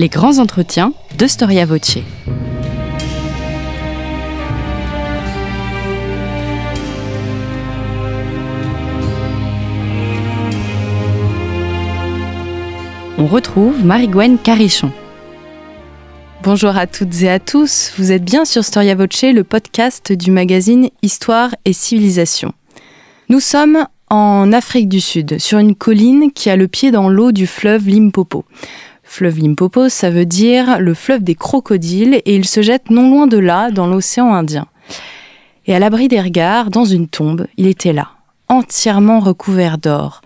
Les grands entretiens de Storia Voce. On retrouve Marie-Gwen Carichon. Bonjour à toutes et à tous, vous êtes bien sur Storia Voce, le podcast du magazine Histoire et Civilisation. Nous sommes en Afrique du Sud, sur une colline qui a le pied dans l'eau du fleuve Limpopo. Fleuve Limpopo, ça veut dire le fleuve des crocodiles et il se jette non loin de là, dans l'océan Indien. Et à l'abri des regards, dans une tombe, il était là, entièrement recouvert d'or,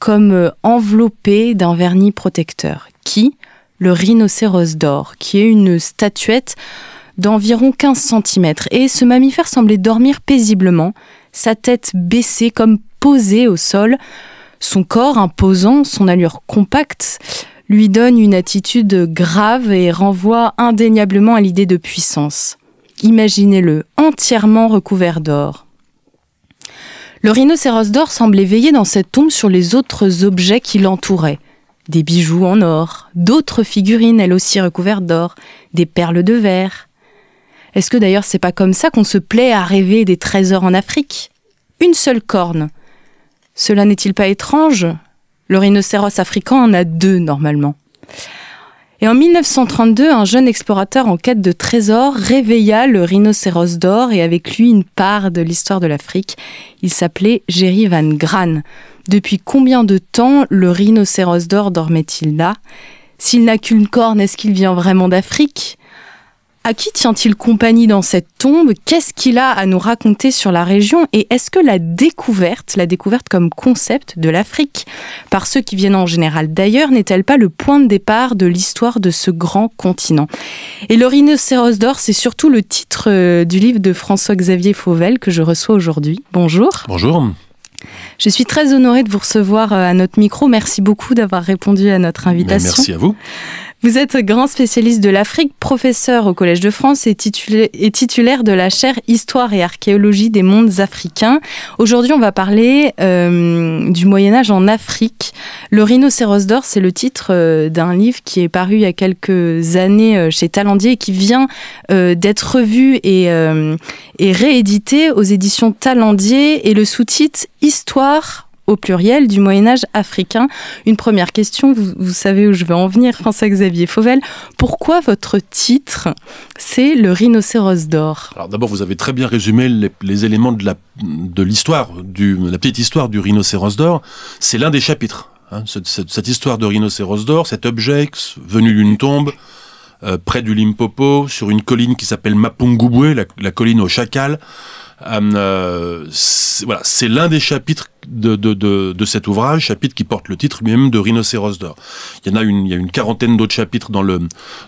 comme euh, enveloppé d'un vernis protecteur. Qui Le rhinocéros d'or, qui est une statuette d'environ 15 cm. Et ce mammifère semblait dormir paisiblement, sa tête baissée comme posé au sol. Son corps imposant, son allure compacte, lui donne une attitude grave et renvoie indéniablement à l'idée de puissance. Imaginez-le, entièrement recouvert d'or. Le rhinocéros d'or semblait veiller dans cette tombe sur les autres objets qui l'entouraient. Des bijoux en or, d'autres figurines elles aussi recouvertes d'or, des perles de verre. Est-ce que d'ailleurs c'est pas comme ça qu'on se plaît à rêver des trésors en Afrique? Une seule corne, cela n'est-il pas étrange? Le rhinocéros africain en a deux normalement. Et en 1932, un jeune explorateur en quête de trésors réveilla le rhinocéros d'or et avec lui une part de l'histoire de l'Afrique. Il s'appelait Jerry Van Gran. Depuis combien de temps le rhinocéros d'or dormait-il là? S'il n'a qu'une corne, est-ce qu'il vient vraiment d'Afrique? À qui tient-il compagnie dans cette tombe? Qu'est-ce qu'il a à nous raconter sur la région? Et est-ce que la découverte, la découverte comme concept de l'Afrique, par ceux qui viennent en général d'ailleurs, n'est-elle pas le point de départ de l'histoire de ce grand continent? Et le rhinocéros d'or, c'est surtout le titre euh, du livre de François-Xavier Fauvel que je reçois aujourd'hui. Bonjour. Bonjour. Je suis très honorée de vous recevoir euh, à notre micro. Merci beaucoup d'avoir répondu à notre invitation. Merci à vous. Vous êtes grand spécialiste de l'Afrique, professeur au Collège de France et, titulaire de la chaire Histoire et archéologie des mondes africains. Aujourd'hui, on va parler euh, du Moyen Âge en Afrique. Le rhinocéros d'or, c'est le titre euh, d'un livre qui est paru il y a quelques années euh, chez Talandier et qui vient d'être revu et, et réédité aux éditions Talandier. Et le sous-titre Histoire au pluriel du Moyen Âge africain. Une première question, vous, savez où je vais en venir, François-Xavier Fauvel. Pourquoi votre titre, c'est le rhinocéros d'or? Alors d'abord, vous avez très bien résumé les, éléments de l'histoire, de la petite histoire du rhinocéros d'or. C'est l'un des chapitres. Hein, cette, histoire de rhinocéros d'or, cet objet venu d'une tombe, euh, près du Limpopo, sur une colline qui s'appelle Mapungubwe, la, colline au chacal. Euh, euh voilà, c'est l'un des chapitres de, de, de, de, cet ouvrage, chapitre qui porte le titre lui-même de Rhinocéros d'or. Il y en a une, il y a une quarantaine d'autres chapitres dans le,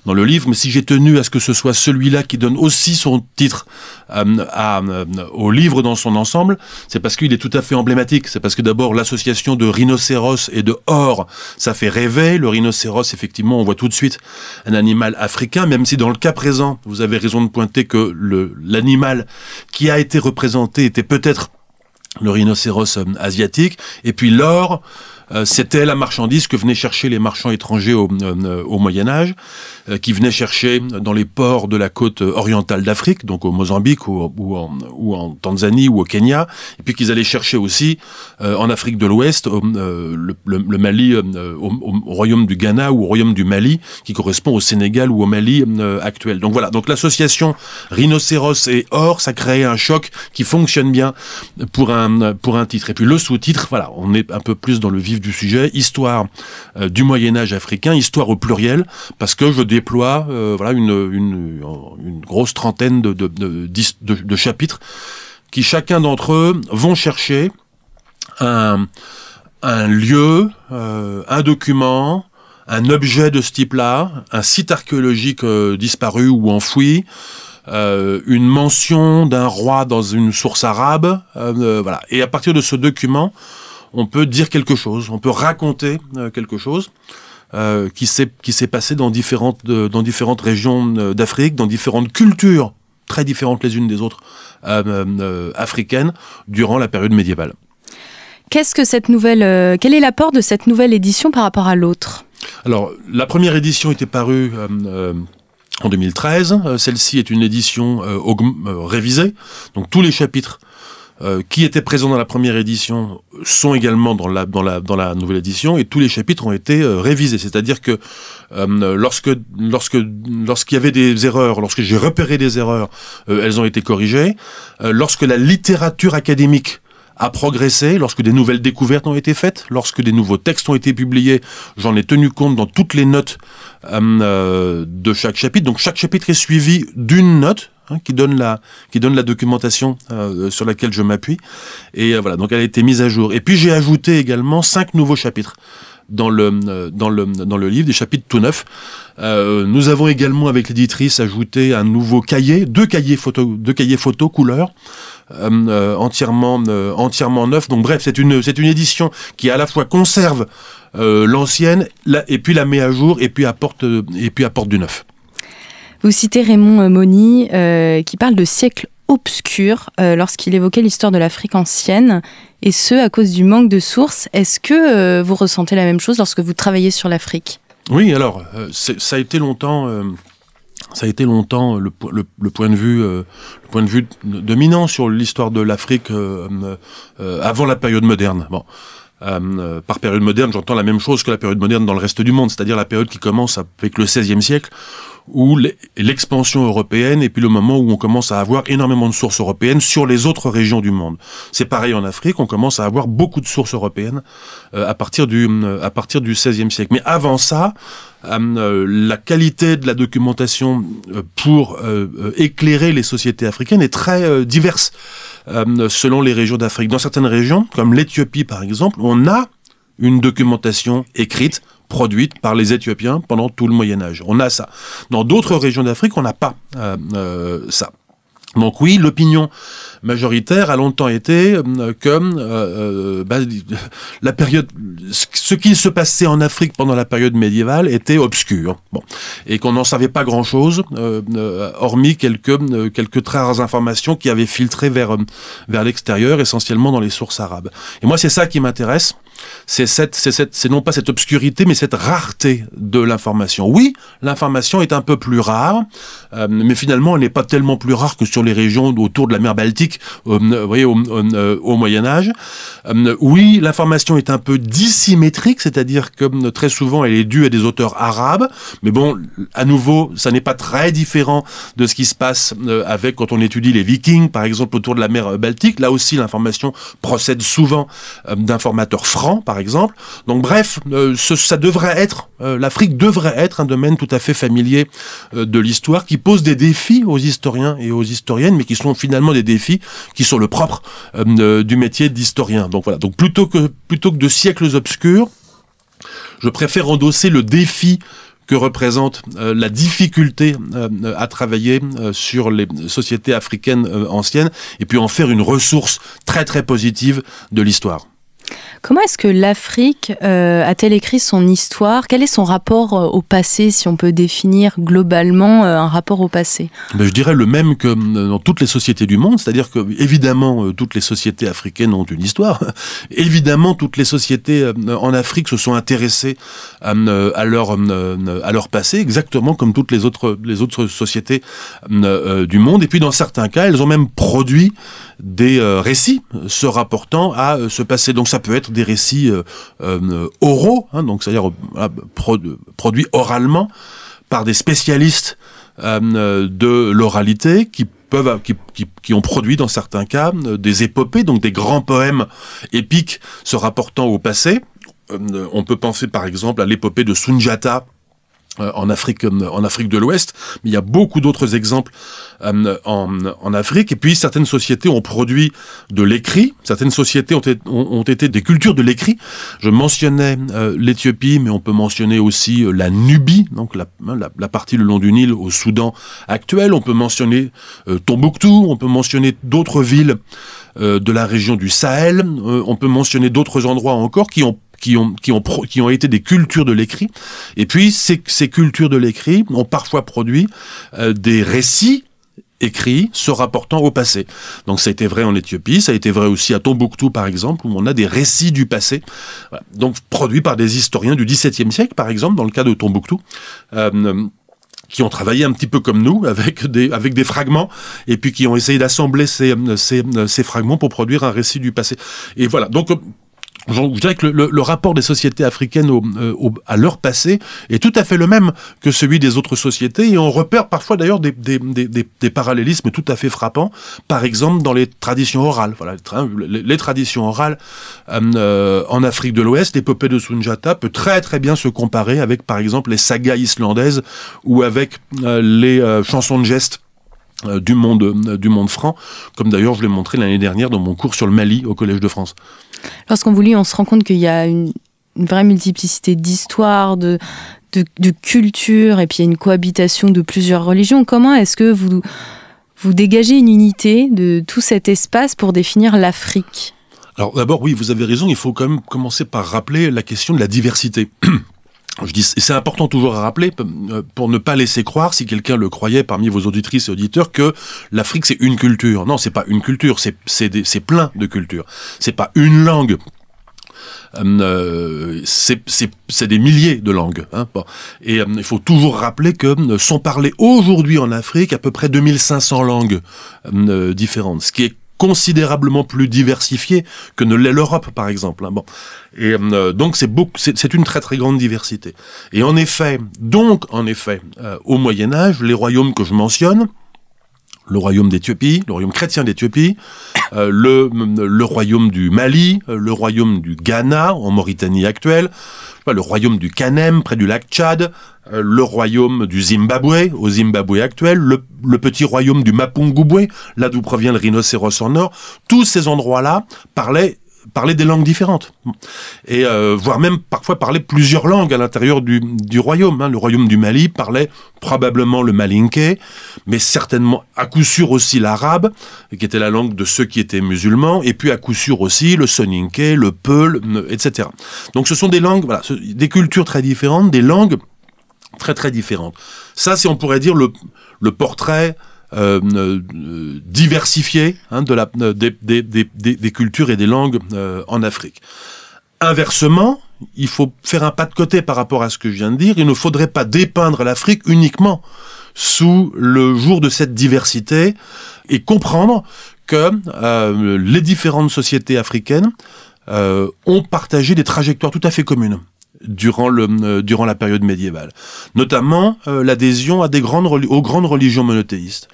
dans le livre, mais si j'ai tenu à ce que ce soit celui-là qui donne aussi son titre euh, à, euh, au livre dans son ensemble, c'est parce qu'il est tout à fait emblématique. C'est parce que d'abord l'association de rhinocéros et de or, ça fait rêver. Le rhinocéros, effectivement, on voit tout de suite un animal africain, même si dans le cas présent, vous avez raison de pointer que l'animal qui a été représenté était peut-être le rhinocéros euh, asiatique, et puis l'or, c'était la marchandise que venaient chercher les marchands étrangers au, euh, Moyen Âge, euh, qui venaient chercher dans les ports de la côte orientale d'Afrique, donc au Mozambique ou, en, Tanzanie ou au Kenya, et puis qu'ils allaient chercher aussi en Afrique de l'Ouest, le, Mali, au, au, royaume du Ghana ou au royaume du Mali, qui correspond au Sénégal ou au Mali actuel. Donc voilà, donc l'association rhinocéros et or, ça crée un choc qui fonctionne bien pour un, pour un titre. Et puis le sous-titre, voilà, on est un peu plus dans le vif du sujet, histoire euh, du Moyen Âge africain, histoire au pluriel, parce que je déploie euh, voilà une, grosse trentaine de, chapitres qui chacun d'entre eux vont chercher un, lieu, euh, un document, un objet de ce type-là, un site archéologique disparu ou enfoui, une mention d'un roi dans une source arabe, voilà. Et à partir de ce document, on peut dire quelque chose, on peut raconter euh, quelque chose. Euh, qui s'est qui s'est passé dans différentes dans différentes régions euh, d'Afrique, dans différentes cultures très différentes les unes des autres africaines durant la période médiévale. Qu'est-ce que cette nouvelle, quel est l'apport de cette nouvelle édition par rapport à l'autre? Alors, la première édition était parue en 2013. Celle-ci est une édition révisée, donc tous les chapitres euh, qui étaient présents dans la première édition sont également dans la, dans la, dans la nouvelle édition et tous les chapitres ont été euh, révisés. C'est-à-dire que euh, lorsque, lorsque, lorsqu'il y avait des erreurs, lorsque j'ai repéré des erreurs, elles ont été corrigées. lorsque la littérature académique a progressé, lorsque des nouvelles découvertes ont été faites, lorsque des nouveaux textes ont été publiés, j'en ai tenu compte dans toutes les notes de chaque chapitre. Donc chaque chapitre est suivi d'une note Hein, qui donne la qui donne la documentation euh, sur laquelle je m'appuie. Et euh, voilà donc elle a été mise à jour. Et puis j'ai ajouté également cinq nouveaux chapitres dans le euh, dans le dans le livre des chapitres tout neufs. Nous avons également avec l'éditrice ajouté un nouveau cahier deux cahiers photo deux cahiers photo couleur entièrement entièrement neuf donc bref c'est une c'est une édition qui à la fois conserve l'ancienne et puis la met à jour et puis apporte et puis apporte du neuf vous citez Raymond euh, Moni euh, qui parle de siècle obscur euh, lorsqu'il évoquait l'histoire de l'Afrique ancienne, et ce à cause du manque de sources. Est-ce que vous ressentez la même chose lorsque vous travaillez sur l'Afrique? Oui, alors ça a été longtemps. ça a été longtemps le, point de vue, le point de vue dominant sur l'histoire de l'Afrique avant la période moderne. Bon, par période moderne, j'entends la même chose que la période moderne dans le reste du monde, c'est-à-dire la période qui commence avec le XVIe siècle, où l'expansion européenne et puis le moment où on commence à avoir énormément de sources européennes sur les autres régions du monde. C'est pareil en Afrique, on commence à avoir beaucoup de sources européennes euh, à partir du euh, à partir du XVIe siècle. Mais avant ça, euh, la qualité de la documentation pour éclairer les sociétés africaines est très diverse selon les régions d'Afrique. Dans certaines régions, comme l'Éthiopie par exemple, on a une documentation écrite produite par les Éthiopiens pendant tout le Moyen Âge. On a ça. Dans d'autres régions d'Afrique, on n'a pas euh, euh, ça. Donc oui, l'opinion majoritaire a longtemps été euh, euh, bah, la période, ce qui se passait en Afrique pendant la période médiévale était obscur, bon, et qu'on n'en savait pas grand-chose, hormis quelques quelques très rares informations qui avaient filtré vers vers l'extérieur, essentiellement dans les sources arabes. Et moi, c'est ça qui m'intéresse c'est cette, c'est c'est non pas cette obscurité, mais cette rareté de l'information. Oui, l'information est un peu plus rare, euh, mais finalement, elle n'est pas tellement plus rare que sur les régions autour de la mer Baltique, euh, vous voyez, au, euh, Moyen Âge. oui, l'information est un peu dissymétrique, c'est-à-dire que très souvent, elle est due à des auteurs arabes, mais bon, à nouveau, ça n'est pas très différent de ce qui se passe avec quand on étudie les Vikings, par exemple, autour de la mer Baltique. Là aussi, l'information procède souvent d'informateurs par exemple. Donc bref, euh, euh, l'Afrique devrait être un domaine tout à fait familier euh, de l'histoire qui pose des défis aux historiens et aux historiennes, mais qui sont finalement des défis qui sont le propre du métier d'historien. Donc voilà. Donc plutôt que plutôt que de siècles obscurs, je préfère endosser le défi que représente la difficulté à travailler sur les sociétés africaines anciennes et puis en faire une ressource très très positive de l'histoire. Comment est-ce que l'Afrique euh, a-t-elle écrit son histoire? Quel est son rapport euh, au passé, si on peut définir globalement euh, un rapport au passé? Ben, Je dirais le même que dans toutes les sociétés du monde, c'est-à-dire que évidemment toutes les sociétés africaines ont une histoire. évidemment, toutes les sociétés en Afrique se sont intéressées à leur à leur passé, exactement comme toutes les autres les autres sociétés du monde. Et puis dans certains cas, elles ont même produit des récits se rapportant à ce passé. Peut être des récits euh, euh, oraux, hein, donc c'est-à-dire produits oralement par des spécialistes euh, de l'oralité qui peuvent qui, qui, ont produit dans certains cas des épopées, donc des grands poèmes épiques se rapportant au passé. on peut penser par exemple à l'épopée de Sunjata euh, en Afrique, euh, en Afrique de l'Ouest, mais il y a beaucoup d'autres exemples euh, en, en, Afrique. Et puis certaines sociétés ont produit de l'écrit, certaines sociétés ont, ont, été des cultures de l'écrit. Je mentionnais l'Éthiopie, mais on peut mentionner aussi la Nubie, donc la, la, la, partie le long du Nil au Soudan actuel. On peut mentionner Tombouctou, on peut mentionner d'autres villes de la région du Sahel. on peut mentionner d'autres endroits encore qui ont qui ont, qui ont, qui ont été des cultures de l'écrit. Et puis, ces, ces cultures de l'écrit ont parfois produit euh, des récits écrits se rapportant au passé. Donc ça a été vrai en Éthiopie, ça a été vrai aussi à Tombouctou par exemple, où on a des récits du passé, donc produits par des historiens du XVIIe siècle par exemple, dans le cas de Tombouctou. Euh, qui ont travaillé un petit peu comme nous, avec des, avec des fragments, et puis qui ont essayé d'assembler ces, ces, ces fragments pour produire un récit du passé. Et voilà, donc je dirais que le, rapport des sociétés africaines euh, à leur passé est tout à fait le même que celui des autres sociétés et on repère parfois d'ailleurs des, parallélismes tout à fait frappants, par exemple dans les traditions orales. Voilà, les, les traditions orales euh, euh, en Afrique de l'Ouest, l'épopée de Sunjata peut très très bien se comparer avec par exemple les sagas islandaises ou avec les chansons de gestes du monde du monde franc, comme d'ailleurs je l'ai montré l'année dernière dans mon cours sur le Mali au Collège de France. Lorsqu'on vous lit, on se rend compte qu'il y a une, vraie multiplicité d'histoires, de, de, cultures, et puis il y a une cohabitation de plusieurs religions. Comment est-ce que vous, vous dégagez une unité de tout cet espace pour définir l'Afrique? Alors d'abord, oui, vous avez raison, il faut quand même commencer par rappeler la question de la diversité. Je dis, c'est important toujours à rappeler euh, pour ne pas laisser croire, si quelqu'un le croyait parmi vos auditrices et auditeurs, que l'Afrique c'est une culture. Non, c'est pas une culture, c'est plein de cultures. C'est pas une langue. Euh, c'est des milliers de langues. Hein, Et euh, il faut toujours rappeler que euh, sont parlées aujourd'hui en Afrique à peu près 2500 langues euh, différentes, ce qui est considérablement plus diversifié que ne l'est l'Europe, par exemple. Hein. Bon. Et euh, donc c'est beaucoup, c'est une très très grande diversité. Et en effet, donc en effet, euh, au Moyen Âge, les royaumes que je mentionne, le royaume d'Éthiopie, le royaume chrétien d'Éthiopie, euh, le, le royaume du Mali, le royaume du Ghana en Mauritanie actuelle, le royaume du Kanem près du lac Tchad, euh, le royaume du Zimbabwe au Zimbabwe actuel, le, le petit royaume du Mapungubwe, là d'où provient le rhinocéros en or, tous ces endroits-là parlaient parler des langues différentes. Et euh, voire même parfois parler plusieurs langues à l'intérieur du, du royaume. Hein. Le royaume du Mali parlait probablement le malinké, mais certainement à coup sûr aussi l'arabe, qui était la langue de ceux qui étaient musulmans, et puis à coup sûr aussi le soninké, le peul, etc. Donc ce sont des langues, voilà, des cultures très différentes, des langues très très différentes. Ça, c'est on pourrait dire le, le portrait euh, euh, hein, euh, des, cultures et des langues euh, en Afrique. Inversement, il faut faire un pas de côté par rapport à ce que je viens de dire. Il ne faudrait pas dépeindre l'Afrique uniquement sous le jour de cette diversité et comprendre que les différentes sociétés africaines ont partagé des trajectoires tout à fait communes durant, le, euh, durant la période médiévale. Notamment euh, l'adhésion à des grandes, aux grandes religions monothéistes.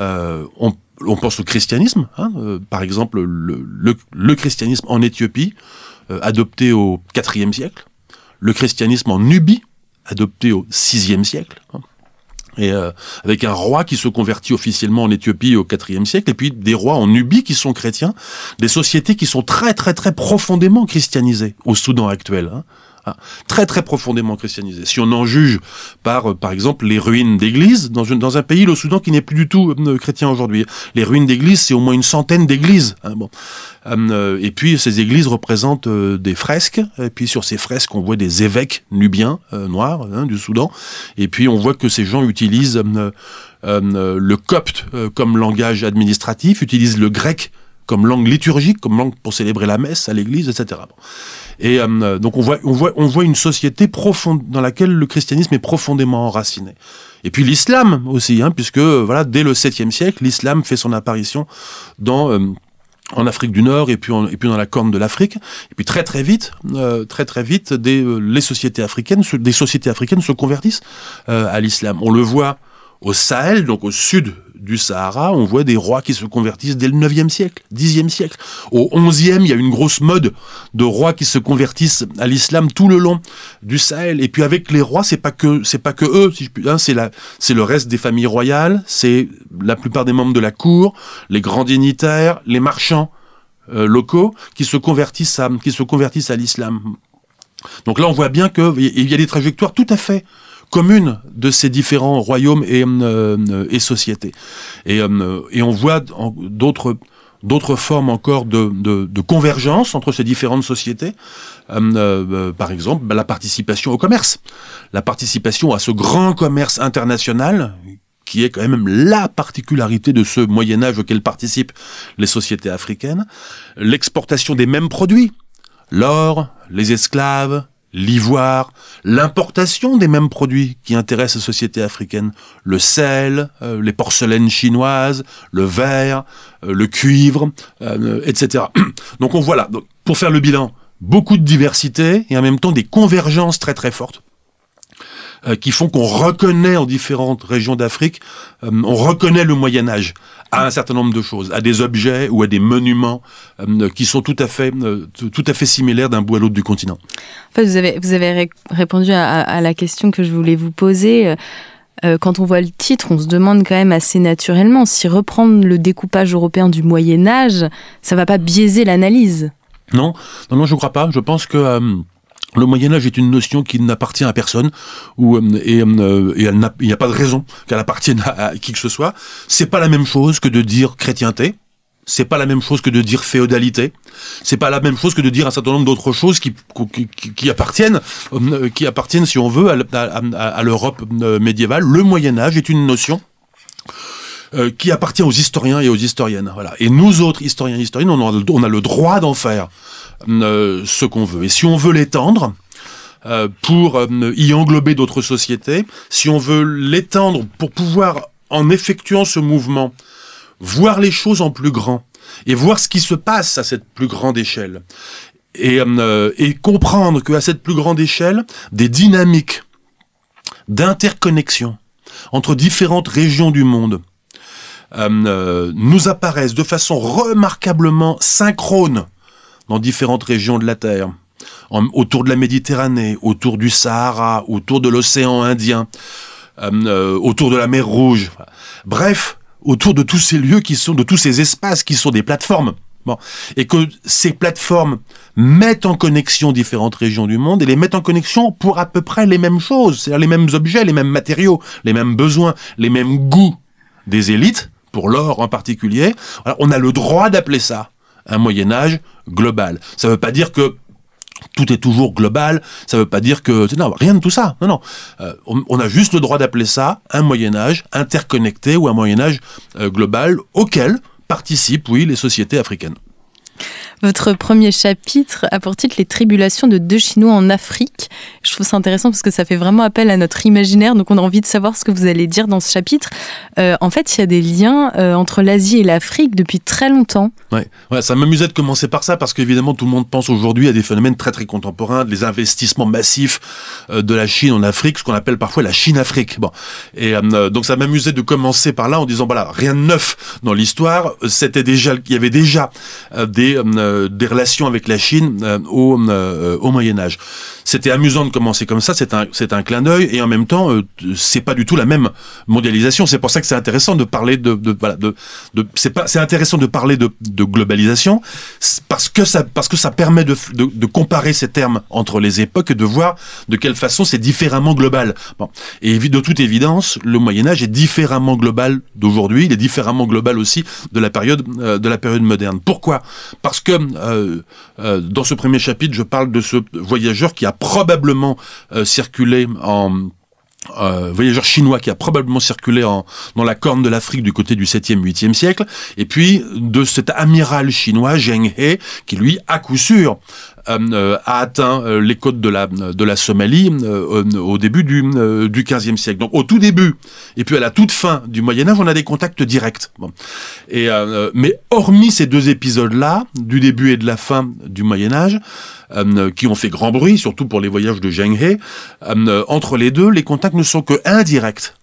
Euh, on, pense au christianisme, hein, par exemple le, le, christianisme en Éthiopie, adopté au IVe siècle, le christianisme en Nubie, adopté au VIe siècle. Hein, et avec un roi qui se convertit officiellement en Éthiopie au IVe siècle, et puis des rois en Nubie qui sont chrétiens, des sociétés qui sont très très très profondément christianisées au Soudan actuel. Hein. Ah, très très profondément christianisé. Si on en juge par, euh, par exemple, les ruines d'églises dans, dans un pays, le Soudan, qui n'est plus du tout euh, chrétien aujourd'hui. Les ruines d'églises, c'est au moins une centaine d'églises. Hein, bon. Euh, et puis ces églises représentent des fresques. Et puis sur ces fresques, on voit des évêques nubiens noirs hein, du Soudan. Et puis on voit que ces gens utilisent le copte comme langage administratif, utilisent le grec comme langue liturgique, comme langue pour célébrer la messe à l'église, etc. Et euh, donc on voit, on voit, on voit une société profonde dans laquelle le christianisme est profondément enraciné. Et puis l'islam aussi, hein, puisque voilà, dès le 7e siècle, l'islam fait son apparition dans euh, en Afrique du Nord et puis, et puis dans la corne de l'Afrique. Et puis très très vite, euh, très très vite, les sociétés africaines, des sociétés africaines se convertissent à l'islam. On le voit au Sahel, donc au sud du Sahara, on voit des rois qui se convertissent dès le 9e siècle, 10e siècle. Au 11e, il y a une grosse mode de rois qui se convertissent à l'islam tout le long du Sahel. Et puis avec les rois, c'est pas que c'est pas que eux, c'est le reste des familles royales, c'est la plupart des membres de la cour, les grands dignitaires, les marchands euh, locaux qui se convertissent à qui se convertissent à l'islam. Donc là, on voit bien qu'il y a des trajectoires tout à fait commune de ces différents royaumes et, euh, et sociétés. Et, euh, et on voit d'autres formes encore de, convergence entre ces différentes sociétés. Euh, euh, par exemple, la participation au commerce, la participation à ce grand commerce international qui est quand même la particularité de ce Moyen Âge auquel participent les sociétés africaines, l'exportation des mêmes produits, l'or, les esclaves, l'ivoire, l'importation des mêmes produits qui intéressent les sociétés africaines, le sel, euh, les porcelaines chinoises, le verre, euh, le cuivre, euh, etc. Donc on voit là, pour faire le bilan, beaucoup de diversité et en même temps des convergences très très fortes euh, qui font qu'on reconnaît en différentes régions d'Afrique, euh, on reconnaît le Moyen Âge à un certain nombre de choses, à des objets ou à des monuments euh, qui sont tout à fait, tout à fait similaires d'un bout à l'autre du continent. En fait, vous avez, vous avez répondu à, à, la question que je voulais vous poser. Quand on voit le titre, on se demande quand même assez naturellement si reprendre le découpage européen du Moyen Âge, ça va pas biaiser l'analyse? Non, non, non, je crois pas. Je pense que le Moyen Âge est une notion qui n'appartient à personne, ou, euh, et, euh, et il n'y a pas de raison qu'elle appartienne à, qui que ce soit. C'est pas la même chose que de dire chrétienté. C'est pas la même chose que de dire féodalité. C'est pas la même chose que de dire un certain nombre d'autres choses qui, qui, qui, appartiennent, euh, qui appartiennent, si on veut, à, à l'Europe médiévale. Le Moyen Âge est une notion qui appartient aux historiens et aux historiennes. Voilà. Et nous autres historiens et historiennes, on a, le droit d'en faire euh, ce qu'on veut. Et si on veut l'étendre, euh, pour euh, y englober d'autres sociétés, si on veut l'étendre pour pouvoir, en effectuant ce mouvement, voir les choses en plus grand et voir ce qui se passe à cette plus grande échelle et, et comprendre qu'à cette plus grande échelle, des dynamiques d'interconnexion entre différentes régions du monde nous apparaissent de façon remarquablement synchrone dans différentes régions de la Terre, autour de la Méditerranée, autour du Sahara, autour de l'océan Indien, euh, euh, autour de la mer Rouge. Bref, autour de tous ces lieux qui sont, de tous ces espaces qui sont des plateformes. Bon. Et que ces plateformes mettent en connexion différentes régions du monde et les mettent en connexion pour à peu près les mêmes choses, c'est-à-dire les mêmes objets, les mêmes matériaux, les mêmes besoins, les mêmes goûts des élites, pour l'or en particulier. On a le droit d'appeler ça un Moyen Âge global. Ça ne veut pas dire que tout est toujours global, ça ne veut pas dire que... Non, rien de tout ça. Non, non. Euh, on, a juste le droit d'appeler ça un Moyen Âge interconnecté ou un Moyen Âge euh, global auquel participent, oui, les sociétés africaines. Votre premier chapitre a pour titre Les tribulations de deux Chinois en Afrique. Je trouve ça intéressant parce que ça fait vraiment appel à notre imaginaire, donc on a envie de savoir ce que vous allez dire dans ce chapitre. Euh, en fait, il y a des liens euh, entre l'Asie et l'Afrique depuis très longtemps. Ouais, ouais ça m'amusait de commencer par ça parce qu'évidemment tout le monde pense aujourd'hui à des phénomènes très très contemporains, les investissements massifs euh, de la Chine en Afrique, ce qu'on appelle parfois la Chine-Afrique. Bon, et donc ça m'amusait de commencer par là en disant voilà rien de neuf dans l'histoire, c'était déjà il y avait déjà des euh, des relations avec la Chine euh, au, euh, au Moyen Âge. C'était amusant de commencer comme ça, c'est un, un clin d'œil, et en même temps, c'est pas du tout la même mondialisation. C'est pour ça que c'est intéressant de parler de, voilà, de, de c'est pas, c'est intéressant de parler de, de globalisation parce que ça, parce que ça permet de, de, de, comparer ces termes entre les époques et de voir de quelle façon c'est différemment global. Bon. Et de toute évidence, le Moyen Âge est différemment global d'aujourd'hui, il est différemment global aussi de la période, de la période moderne. Pourquoi? Parce que euh, euh, dans ce premier chapitre, je parle de ce voyageur qui a probablement euh, circulé en voyageur chinois qui a probablement circulé en, dans la corne de l'Afrique du côté du 7e, 8e siècle, et puis de cet amiral chinois, Zheng He, qui lui, à coup sûr, a atteint euh, les côtes de la, de la Somalie euh, au début du, du 15e siècle. Donc au tout début, et puis à la toute fin du Moyen Âge, on a des contacts directs. Bon. Et, mais hormis ces deux épisodes-là, du début et de la fin du Moyen Âge, qui ont fait grand bruit, surtout pour les voyages de Zheng He, entre les deux, les contacts ne sont que indirects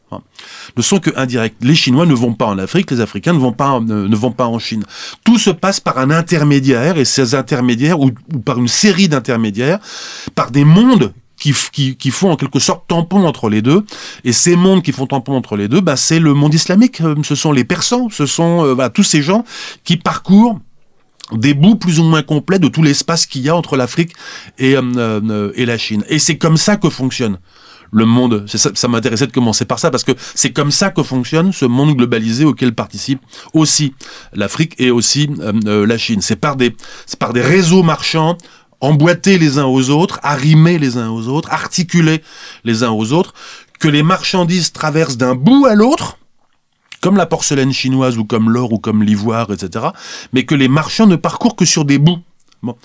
ne sont que indirects. Les Chinois ne vont pas en Afrique, les Africains ne vont pas, vont pas en Chine. Tout se passe par un intermédiaire, et ces intermédiaires, ou, par une série d'intermédiaires, par des mondes qui, qui, font en quelque sorte tampon entre les deux. Et ces mondes qui font tampon entre les deux, bah, c'est le monde islamique. Euh, ce sont les Persans, ce sont euh, tous ces gens qui parcourent des bouts plus ou moins complets de tout l'espace qu'il y a entre l'Afrique et, euh, et la Chine. Et c'est comme ça que fonctionne le monde. Ça, m'intéressait de commencer par ça parce que c'est comme ça que fonctionne ce monde globalisé auquel participe aussi l'Afrique et aussi euh, euh, la Chine. C'est par des, c'est par des réseaux marchands emboîtés les uns aux autres, arrimés les uns aux autres, articulés les uns aux autres, que les marchandises traversent d'un bout à l'autre comme la porcelaine chinoise ou comme l'or ou comme l'ivoire, etc. Mais que les marchands ne parcourent que sur des bouts. Bon.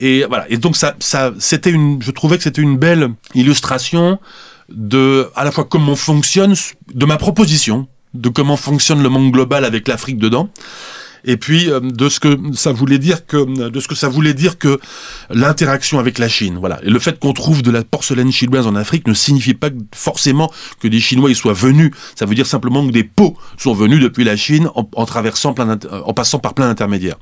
Et voilà. Et donc ça, ça, c'était une, je trouvais que c'était une belle illustration de, à la fois comment fonctionne, de ma proposition, de comment fonctionne le monde global avec l'Afrique dedans, et puis euh, de ce que ça voulait dire que de ce que ça voulait dire que l'interaction avec la Chine. Voilà. Et le fait qu'on trouve de la porcelaine chinoise en Afrique ne signifie pas forcément que des Chinois y soient venus. Ça veut dire simplement que des pots sont venus depuis la Chine en, en traversant plein en passant par plein d'intermédiaires.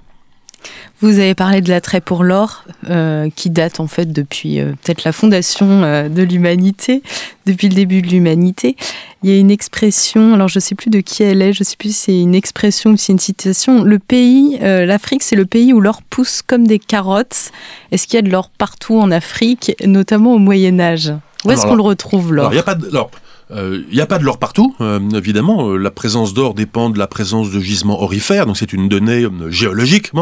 Vous avez parlé de l'attrait pour l'or, euh, qui date en fait depuis euh, peut-être la fondation euh, de l'humanité, depuis le début de l'humanité. Il y a une expression, alors je ne sais plus de qui elle est, je ne sais plus si c'est une expression ou si c'est une citation. Le pays, l'Afrique, c'est le pays où l'or pousse comme des carottes. Est-ce qu'il y a de l'or partout en Afrique, notamment au Moyen Âge? Où est-ce qu'on le retrouve l'or? Il n'y a pas de l'or. Il n'y a pas de l'or partout, évidemment. la présence d'or dépend de la présence de gisements orifères, donc c'est une donnée géologique.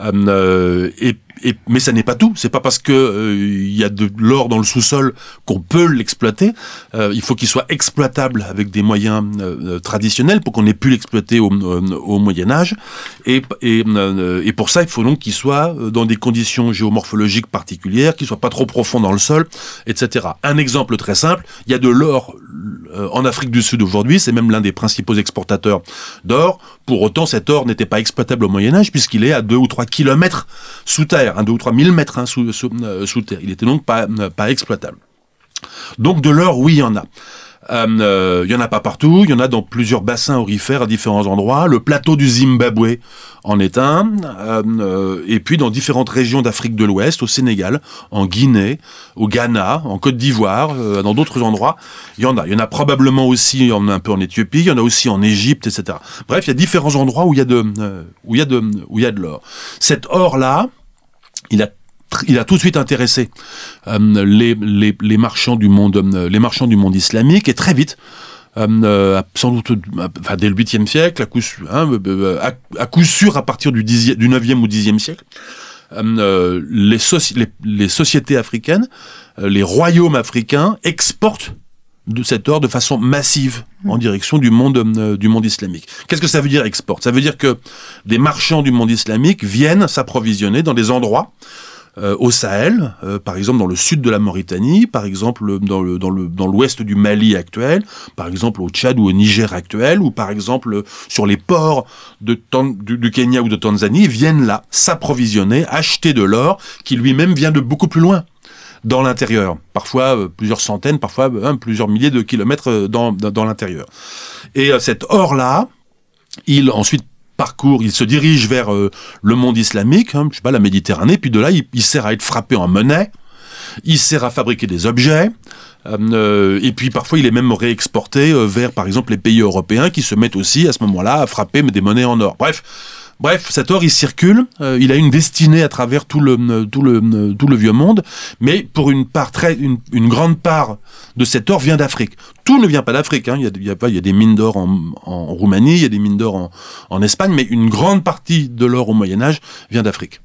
Euh, et et, mais ça n'est pas tout. C'est pas parce que euh, il y a de l'or dans le sous-sol qu'on peut l'exploiter. Euh, il faut qu'il soit exploitable avec des moyens euh, traditionnels pour qu'on ait pu l'exploiter au, au, Moyen Âge. Et, et, et, pour ça, il faut donc qu'il soit dans des conditions géomorphologiques particulières, qu'il soit pas trop profond dans le sol, etc. Un exemple très simple il y a de l'or en Afrique du Sud aujourd'hui. C'est même l'un des principaux exportateurs d'or. Pour autant, cet or n'était pas exploitable au Moyen Âge puisqu'il est à 2 ou 3 kilomètres sous terre un 2 ou 3 000 mètres hein, sous, euh, sous, terre. Il était donc pas, euh, pas exploitable. Donc de l'or, oui, il y en a. Euh, il y en a pas partout, il y en a dans plusieurs bassins aurifères à différents endroits. Le plateau du Zimbabwe en est un, et puis dans différentes régions d'Afrique de l'Ouest, au Sénégal, en Guinée, au Ghana, en Côte d'Ivoire, dans d'autres endroits, il y en a. Il y en a probablement aussi en, un peu en Éthiopie, il y en a aussi en Égypte, etc. Bref, il y a différents endroits où il y a de, de, où il y a de l'or. Cet or là, il a il a tout de suite intéressé euh, les, les, les, marchands du monde, euh, les marchands du monde islamique et très vite, euh, sans doute, enfin, dès le 8e siècle, à coup, hein, à, coup, sûr à partir du, 10 du 9e ou 10e siècle, les, les, sociétés africaines, les royaumes africains exportent de cet or de façon massive en direction du monde, du monde islamique. Qu'est-ce que ça veut dire export? Ça veut dire que des marchands du monde islamique viennent s'approvisionner dans des endroits euh, au Sahel, euh, par exemple dans le sud de la Mauritanie, par exemple dans le dans le dans l'ouest du Mali actuel, par exemple au Tchad ou au Niger actuel, ou par exemple sur les ports de du, du, Kenya ou de Tanzanie, viennent là s'approvisionner, acheter de l'or qui lui-même vient de beaucoup plus loin dans l'intérieur, parfois euh, plusieurs centaines, parfois hein, plusieurs milliers de kilomètres dans, dans, l'intérieur. Et cet or-là, il ensuite parcours, il se dirige vers euh, le monde islamique, hein, je sais pas, la Méditerranée, puis de là, il, sert à être frappé en monnaie, il sert à fabriquer des objets, euh, et puis parfois il est même réexporté euh, vers, par exemple, les pays européens qui se mettent aussi à ce moment-là à frapper des monnaies en or. Bref, Bref, cet or, il circule, euh, il a une destinée à travers tout le, euh, tout le, euh, tout le vieux monde, mais pour une part très, une, grande part de cet or vient d'Afrique. Tout ne vient pas d'Afrique, hein. il, y a, il y a des mines d'or en, en, Roumanie, il y a des mines d'or en, en Espagne, mais une grande partie de l'or au Moyen Âge vient d'Afrique.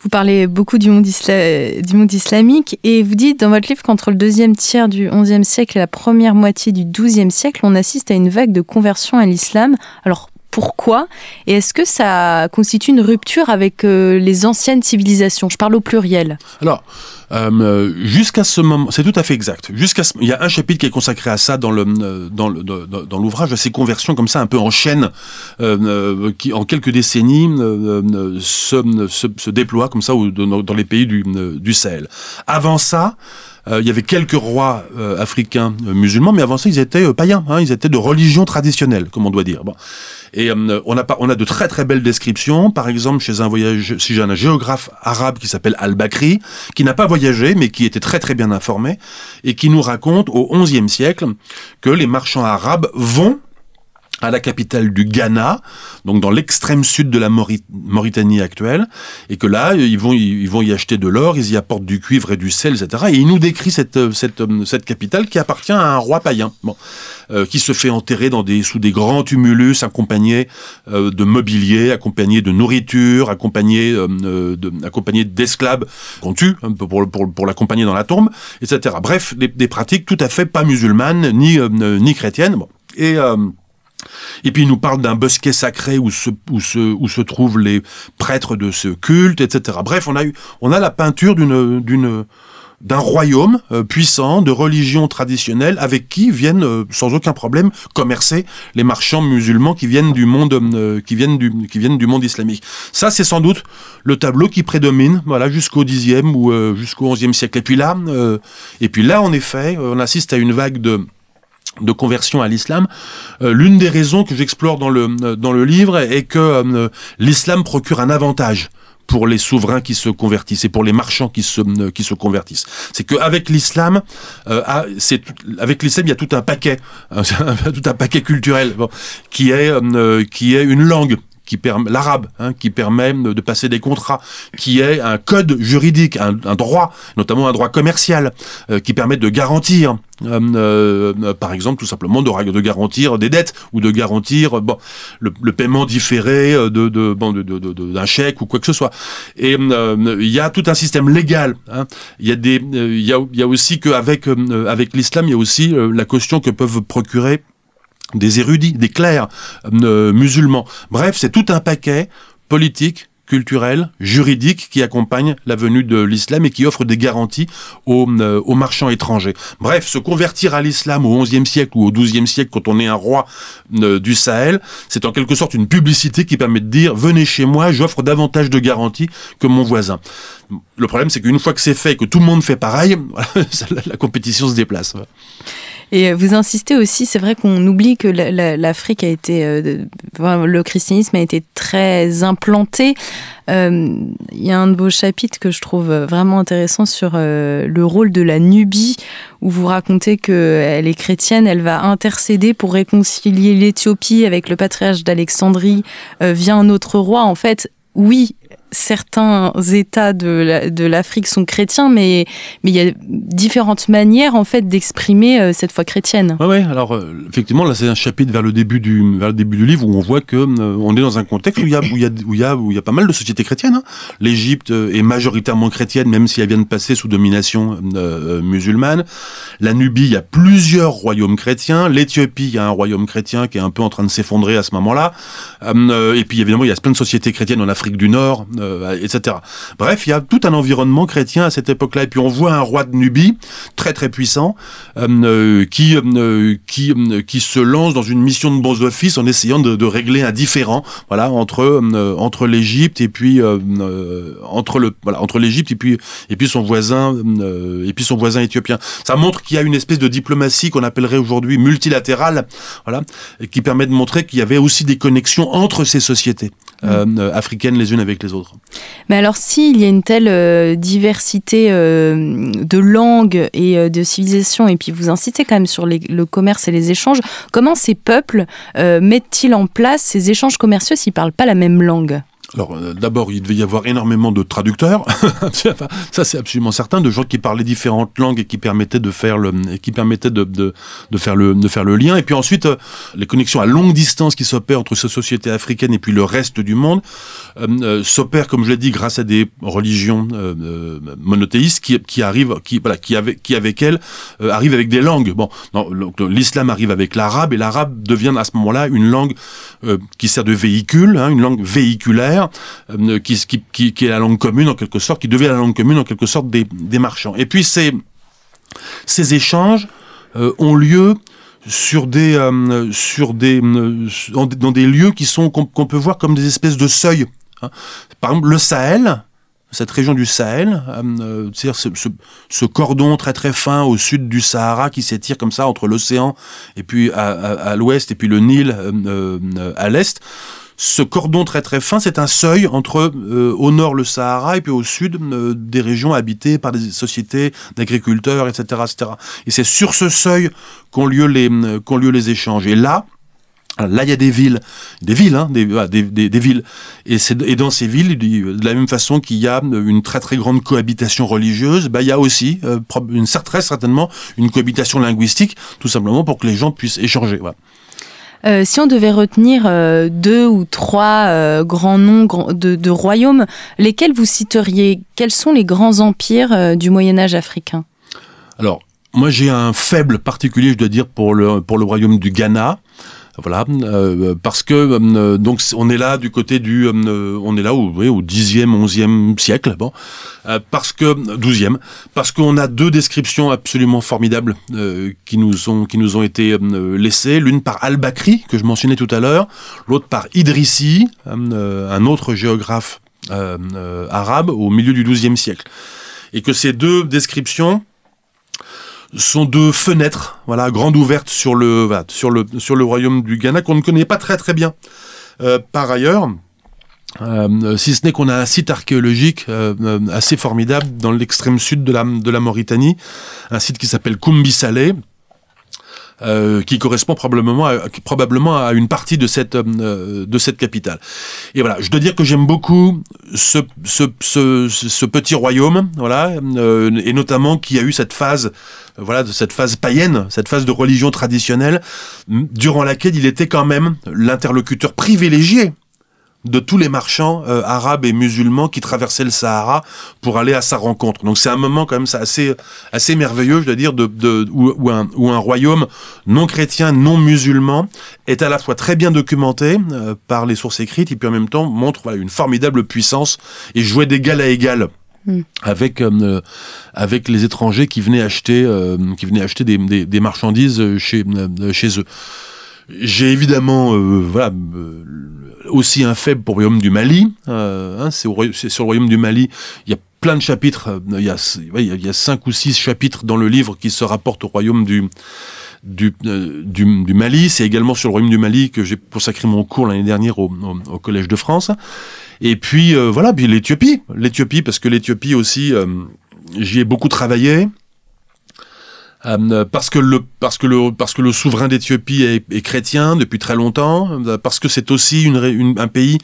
Vous parlez beaucoup du monde, du monde, islamique et vous dites dans votre livre qu'entre le deuxième tiers du XIe siècle et la première moitié du XIIe siècle, on assiste à une vague de conversion à l'islam. Alors pourquoi Et est-ce que ça constitue une rupture avec euh, les anciennes civilisations? Je parle au pluriel. Alors, euh, jusqu'à ce moment, c'est tout à fait exact. Jusqu'à il y a un chapitre qui est consacré à ça dans dans l'ouvrage, ces conversions comme ça un peu en chaîne, euh, qui en quelques décennies se, se, déploient comme ça dans les pays du, du Sahel. Avant ça. Il y avait quelques rois africains musulmans, mais avant ça, ils étaient païens. Hein, ils étaient de religion traditionnelle, comme on doit dire. Bon. Et euh, on, a, on a de très très belles descriptions. Par exemple, chez un voyage, si un géographe arabe qui s'appelle Al-Bakri, qui n'a pas voyagé, mais qui était très très bien informé, et qui nous raconte au XIe siècle que les marchands arabes vont à la capitale du Ghana, donc dans l'extrême sud de la Mauritanie actuelle, et que là, ils vont, ils vont y acheter de l'or, ils y apportent du cuivre et du sel, etc. Et il nous décrit cette, cette, cette capitale qui appartient à un roi païen, bon, euh, qui se fait enterrer dans des, sous des grands tumulus, accompagné euh, de mobilier, accompagné de nourriture, accompagné, euh, accompagné d'esclaves qu'on tue hein, pour, pour, pour l'accompagner dans la tombe, etc. Bref, des, pratiques tout à fait pas musulmanes ni, ni chrétiennes. Bon. Et Et puis il nous parle d'un bosquet sacré où se, trouvent les prêtres de ce culte, etc. Bref, on a eu, on a la peinture d'un royaume euh, puissant, de religion traditionnelle, avec qui viennent euh, sans aucun problème commercer les marchands musulmans qui viennent du monde, euh, qui viennent du, qui viennent du monde islamique. Ça, c'est sans doute le tableau qui prédomine, voilà, jusqu'au Xe ou jusqu'au XIe siècle. Et puis là, et puis là, en effet, on assiste à une vague de de conversion à l'islam. L'une des raisons que j'explore dans le, dans le livre est que l'islam procure un avantage pour les souverains qui se convertissent et pour les marchands qui se euh, qui se convertissent. C'est qu'avec l'islam, euh, avec l'islam il y a tout un paquet, tout un paquet culturel qui est euh, qui est une langue qui permet l'arabe, hein, qui permet de passer des contrats, qui est un code juridique, un, droit, notamment un droit commercial, euh, qui permet de garantir, euh, euh, par exemple, tout simplement de, garantir des dettes ou de garantir bon le, paiement différé de, de bon d'un chèque ou quoi que ce soit. Et il y a tout un système légal. Hein. Il y a y a, y a aussi qu'avec avec l'islam, il y a aussi la caution que peuvent procurer des érudits, des clercs euh, musulmans. Bref, c'est tout un paquet politique, culturel, juridique qui accompagne la venue de l'islam et qui offre des garanties aux, euh, aux marchands étrangers. Bref, se convertir à l'islam au XIe siècle ou au XIIe siècle quand on est un roi euh, du Sahel, c'est en quelque sorte une publicité qui permet de dire venez chez moi, j'offre davantage de garanties que mon voisin. Le problème, c'est qu'une fois que c'est fait et que tout le monde fait pareil, la compétition se déplace. Et vous insistez aussi, c'est vrai qu'on oublie que l'Afrique a été, euh, le christianisme a été très implanté. Euh, il y a un de vos chapitres que je trouve vraiment intéressant sur euh, le rôle de la Nubie, où vous racontez qu'elle est chrétienne, elle va intercéder pour réconcilier l'Éthiopie avec le patriarche d'Alexandrie via un autre roi. En fait, oui, certains États de l'Afrique sont chrétiens, mais mais il y a différentes manières en fait d'exprimer euh, cette foi chrétienne. Oui, ouais, alors euh, effectivement là c'est un chapitre vers le début du vers le début du livre où on voit que euh, on est dans un contexte où il y a y y y a pas mal de sociétés chrétiennes. Hein. L'Égypte est majoritairement chrétienne, même si elle vient de passer sous domination musulmane. La Nubie, il y a plusieurs royaumes chrétiens. L'Éthiopie, il y a un royaume chrétien qui est un peu en train de s'effondrer à ce moment-là. et puis évidemment, il y a plein de sociétés chrétiennes en Afrique du Nord. Euh, etc. Bref, il y a tout un environnement chrétien à cette époque-là. Et puis on voit un roi de Nubie, très très puissant, euh, euh, qui, qui, qui se lance dans une mission de bons offices en essayant de, régler un différend voilà, entre, entre l'Égypte et puis entre le voilà, entre l'Égypte et puis et puis son voisin et puis son voisin éthiopien. Ça montre qu'il y a une espèce de diplomatie qu'on appellerait aujourd'hui multilatérale, voilà, qui permet de montrer qu'il y avait aussi des connexions entre ces sociétés mmh. africaines les unes avec les autres. Mais alors, s'il y a une telle euh, diversité euh, de langues et euh, de civilisations, et puis vous incitez quand même sur le commerce et les échanges, comment ces peuples mettent-ils en place ces échanges commerciaux s'ils ne parlent pas la même langue? Alors euh, d'abord, il devait y avoir énormément de traducteurs, ça c'est absolument certain, de gens qui parlaient différentes langues et qui permettaient de faire le, qui permettaient de, faire le, lien. Et puis ensuite, euh, les connexions à longue distance qui s'opèrent entre ces sociétés africaines et puis le reste du monde euh, s'opèrent, comme je l'ai dit, grâce à des religions monothéistes qui, arrivent, qui voilà, qui avec, qui elles arrivent avec des langues. Bon, l'islam arrive avec l'arabe et l'arabe devient à ce moment-là une langue qui sert de véhicule, hein, une langue véhiculaire euh, qui, est la langue commune en quelque sorte, qui devient la langue commune en quelque sorte des, marchands. Et puis ces, échanges euh, ont lieu sur des, euh, sur des, dans des lieux qui sont qu'on peut voir comme des espèces de seuils. Hein. Par exemple, le Sahel, cette région du Sahel, c'est-à-dire ce, cordon très très fin au sud du Sahara qui s'étire comme ça entre l'océan et puis à, l'ouest et puis le Nil à l'est. Ce cordon très très fin, c'est un seuil entre euh, au nord le Sahara et puis au sud euh, des régions habitées par des sociétés d'agriculteurs, etc., etc. Et c'est sur ce seuil qu'ont lieu les euh, qu'ont lieu les échanges. Et là, Là, il y a des villes, des villes, hein, des, des, des, villes, et, et dans ces villes, de la même façon qu'il y a une très très grande cohabitation religieuse, bah, il y a aussi, une, très certainement, une cohabitation linguistique, tout simplement pour que les gens puissent échanger. Voilà. Euh, si on devait retenir euh, deux ou trois euh, grands noms de, royaumes, lesquels vous citeriez? Quels sont les grands empires du Moyen Âge africain? Alors, moi j'ai un faible particulier, je dois dire, pour le, pour le royaume du Ghana. Voilà, euh, parce que euh, donc on est là du côté du, euh, on est là au, oui, au 10e, 11e siècle, bon, parce que 12e, parce qu'on a deux descriptions absolument formidables qui nous ont qui nous ont été laissées, l'une par Al-Bakri que je mentionnais tout à l'heure, l'autre par Idrissi, un autre géographe arabe au milieu du 12e siècle, et que ces deux descriptions sont deux fenêtres, voilà, grandes ouvertes sur le, sur le, sur le royaume du Ghana qu'on ne connaît pas très très bien. Euh, par ailleurs, euh, si ce n'est qu'on a un site archéologique euh, assez formidable dans l'extrême sud de la, de la Mauritanie, un site qui s'appelle Koumbi Saleh, euh, qui correspond probablement à, probablement à une partie de cette euh, de cette capitale. Et voilà, je dois dire que j'aime beaucoup ce, ce, ce, ce, petit royaume, voilà, euh, et notamment qui a eu cette phase, voilà, de cette phase païenne, cette phase de religion traditionnelle, durant laquelle il était quand même l'interlocuteur privilégié de tous les marchands euh, arabes et musulmans qui traversaient le Sahara pour aller à sa rencontre. Donc c'est un moment quand même ça, assez assez merveilleux, je dois dire, de, de où, un, où, un, royaume non chrétien, non musulman est à la fois très bien documenté euh, par les sources écrites et puis en même temps montre voilà, une formidable puissance et jouait d'égal à égal. Hmm. avec euh, avec les étrangers qui venaient acheter qui venaient acheter des, des, des marchandises chez chez eux. J'ai évidemment voilà aussi un faible pour le royaume du Mali. Euh, hein, c'est, sur le royaume du Mali, il y a plein de chapitres, euh, il y, a, il y a cinq ou six chapitres dans le livre qui se rapportent au royaume du, du, euh, du, Mali. C'est également sur le royaume du Mali que j'ai consacré mon cours l'année dernière au, au, Collège de France. Et puis voilà, puis l'Éthiopie, l'Éthiopie parce que l'Éthiopie aussi, j'y ai beaucoup travaillé. Euh, parce que le parce que le parce que le souverain d'Éthiopie est, chrétien depuis très longtemps, euh, parce que c'est aussi une, un pays